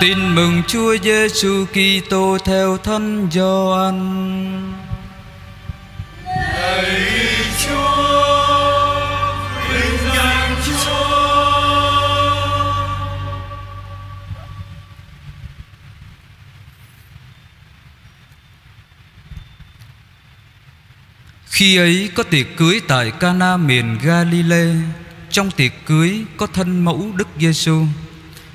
Tin mừng Chúa Giêsu Kitô theo thân Gioan. Lạy Chúa, vinh danh Chúa. Khi ấy có tiệc cưới tại Cana miền Galilee. Trong tiệc cưới có thân mẫu Đức Giêsu.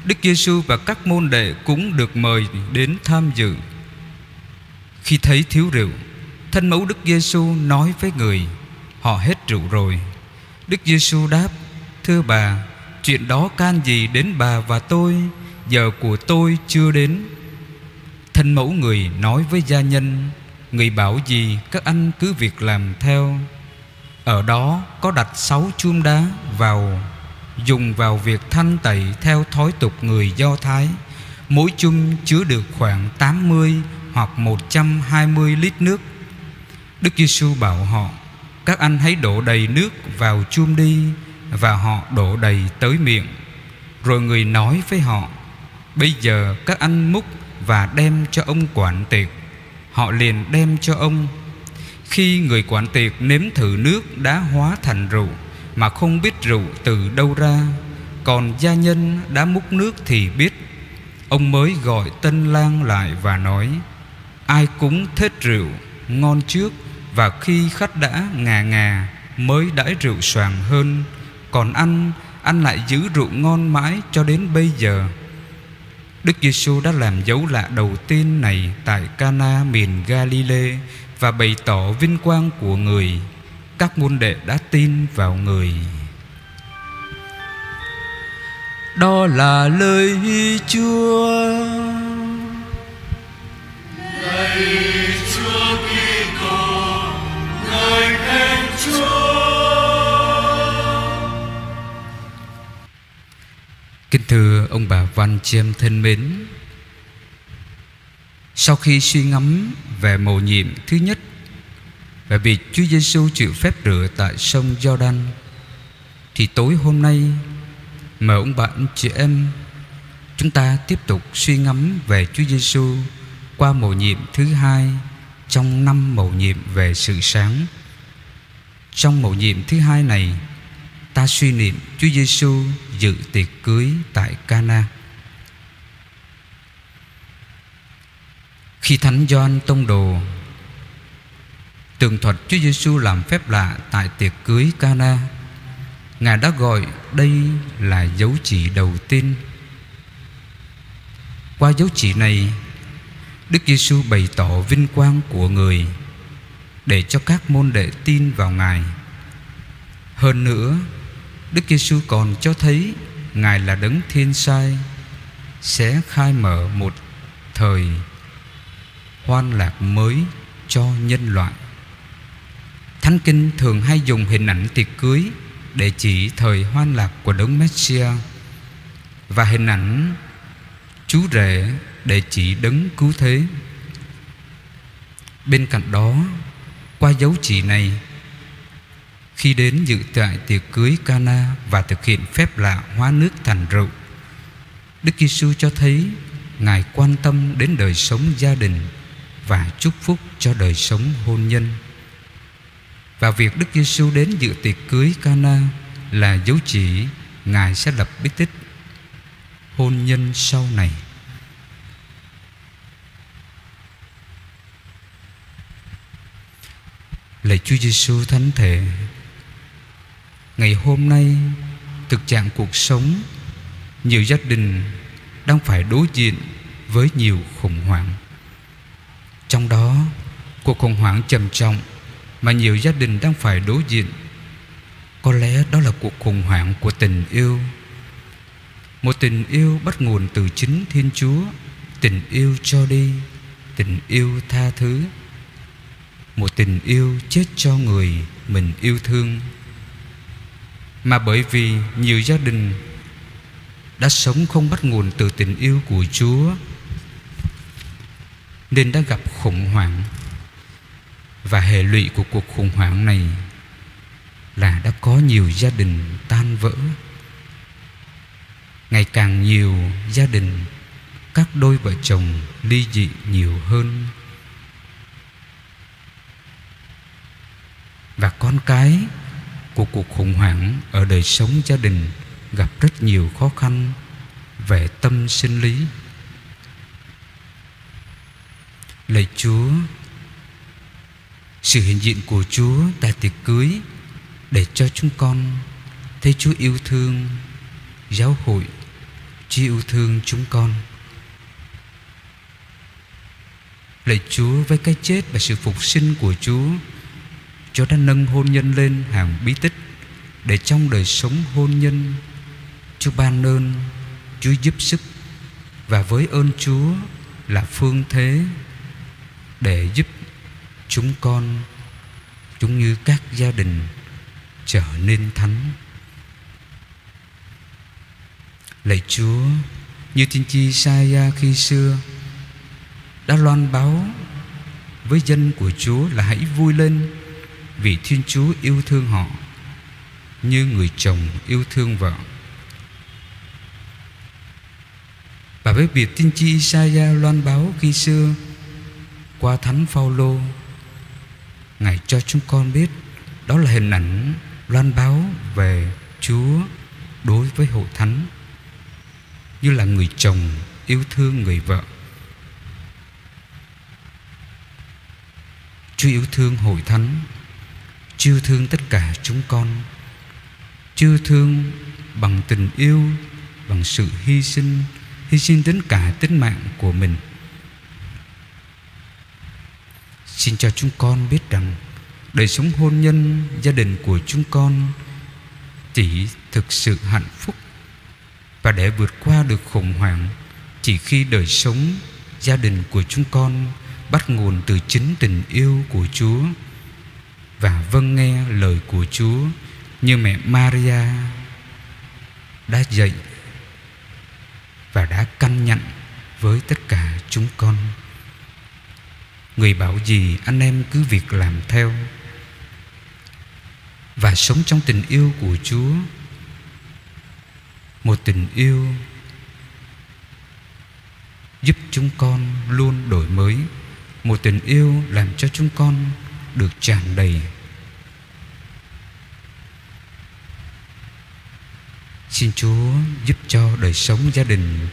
Đức Giêsu và các môn đệ cũng được mời đến tham dự. Khi thấy thiếu rượu, thân mẫu Đức Giêsu nói với người: Họ hết rượu rồi. Đức Giêsu đáp: Thưa bà, chuyện đó can gì đến bà và tôi? Giờ của tôi chưa đến. Thân mẫu người nói với gia nhân: Người bảo gì các anh cứ việc làm theo Ở đó có đặt sáu chuông đá vào Dùng vào việc thanh tẩy theo thói tục người Do Thái. Mỗi chung chứa được khoảng 80 hoặc 120 lít nước. Đức Giêsu bảo họ, Các anh hãy đổ đầy nước vào chum đi Và họ đổ đầy tới miệng. Rồi người nói với họ, Bây giờ các anh múc và đem cho ông quản tiệc. Họ liền đem cho ông. Khi người quản tiệc nếm thử nước đã hóa thành rượu mà không biết rượu từ đâu ra. Còn gia nhân đã múc nước thì biết. Ông mới gọi tân lang lại và nói, Ai cúng thết rượu, ngon trước, Và khi khách đã ngà ngà Mới đãi rượu xoàng hơn. Còn anh Anh lại giữ rượu ngon mãi cho đến bây giờ. Đức Giêsu đã làm dấu lạ đầu tiên này tại Cana miền Galilee và bày tỏ vinh quang của người. Các môn đệ đã tin vào người. Đó là lời Chúa. lời Chúa Kitô, lời khen Chúa. Kính thưa ông bà Văn Chiêm thân mến Sau khi suy ngẫm về mầu nhiệm thứ nhất về việc Chúa Giêsu chịu phép rửa tại sông Giođan Thì tối hôm nay Mời ông bạn, chị em, Chúng ta tiếp tục suy ngẫm về Chúa Giêsu Qua mầu nhiệm thứ hai Trong năm mầu nhiệm về sự sáng Trong mầu nhiệm thứ hai này, ta suy niệm Chúa Giêsu dự tiệc cưới tại Cana. Khi Thánh Gioan tông đồ tường thuật Chúa Giêsu làm phép lạ tại tiệc cưới Cana, Ngài đã gọi đây là dấu chỉ đầu tiên. Qua dấu chỉ này, Đức Giêsu bày tỏ vinh quang của người để cho các môn đệ tin vào Ngài. Hơn nữa, Đức Giêsu còn cho thấy Ngài là đấng thiên sai sẽ khai mở một thời hoan lạc mới cho nhân loại. Thánh Kinh thường hay dùng hình ảnh tiệc cưới để chỉ thời hoan lạc của đấng Messiah và hình ảnh chú rể để chỉ đấng cứu thế. Bên cạnh đó, qua dấu chỉ này khi đến dự tại tiệc cưới Cana và thực hiện phép lạ hóa nước thành rượu. Đức Giêsu cho thấy Ngài quan tâm đến đời sống gia đình và chúc phúc cho đời sống hôn nhân. Và việc Đức Giêsu đến dự tiệc cưới Cana là dấu chỉ Ngài sẽ lập bí tích hôn nhân sau này. Lạy Chúa Giêsu thánh thể, Ngày hôm nay Thực trạng cuộc sống Nhiều gia đình Đang phải đối diện Với nhiều khủng hoảng Trong đó, Cuộc khủng hoảng trầm trọng mà nhiều gia đình đang phải đối diện. Có lẽ đó là cuộc khủng hoảng của tình yêu. Một tình yêu bắt nguồn từ chính Thiên Chúa, Tình yêu cho đi, Tình yêu tha thứ. Một tình yêu chết cho người mình yêu thương. Mà bởi vì nhiều gia đình đã sống không bắt nguồn từ tình yêu của Chúa, nên đã gặp khủng hoảng và hệ lụy của cuộc khủng hoảng này là đã có nhiều gia đình tan vỡ. Ngày càng nhiều gia đình, các đôi vợ chồng ly dị nhiều hơn. Và con cái của cuộc khủng hoảng ở đời sống gia đình gặp rất nhiều khó khăn về tâm sinh lý. Lạy chúa sự hiện diện của chúa tại tiệc cưới để cho chúng con thấy chúa yêu thương, giáo hội chúa yêu thương chúng con. Lạy chúa với cái chết và sự phục sinh của chúa Chúa đã nâng hôn nhân lên hàng bí tích Để trong đời sống hôn nhân, Chúa ban ơn, Chúa giúp sức Và với ơn Chúa là phương thế Để giúp chúng con chúng như các gia đình Trở nên thánh Lạy Chúa Như tiên tri saia khi xưa Đã loan báo với dân của Chúa là hãy vui lên vì Thiên Chúa yêu thương họ như người chồng yêu thương vợ. Và với việc tiên tri Isaiah loan báo khi xưa qua thánh Phaolô, Ngài cho chúng con biết, đó là hình ảnh loan báo về Chúa đối với hội thánh như là người chồng yêu thương người vợ. Chúa yêu thương hội thánh chưa thương tất cả chúng con chưa thương bằng tình yêu, bằng sự hy sinh hy sinh đến cả tính mạng của mình xin cho chúng con biết rằng đời sống hôn nhân gia đình của chúng con chỉ thực sự hạnh phúc và để vượt qua được khủng hoảng chỉ khi đời sống gia đình của chúng con bắt nguồn từ chính tình yêu của Chúa và vâng nghe lời của Chúa như mẹ Maria đã dạy và đã căn nhận với tất cả chúng con. Người bảo gì anh em cứ việc làm theo. Và sống trong tình yêu của Chúa. Một tình yêu giúp chúng con luôn đổi mới, một tình yêu làm cho chúng con được tràn đầy xin chúa giúp cho đời sống gia đình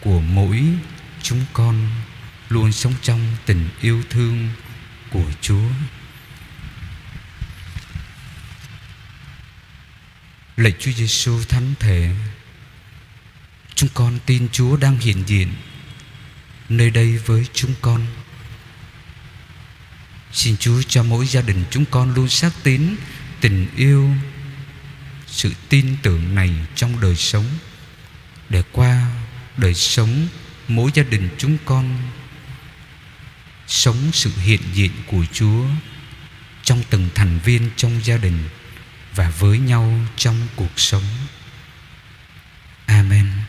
của mỗi chúng con luôn sống trong tình yêu thương của chúa. Lạy chúa giêsu thánh thể chúng con tin chúa đang hiện diện nơi đây với chúng con. Xin Chúa cho mỗi gia đình chúng con luôn xác tín tình yêu, sự tin tưởng này trong đời sống để qua đời sống mỗi gia đình chúng con sống sự hiện diện của Chúa trong từng thành viên trong gia đình và với nhau trong cuộc sống. Amen.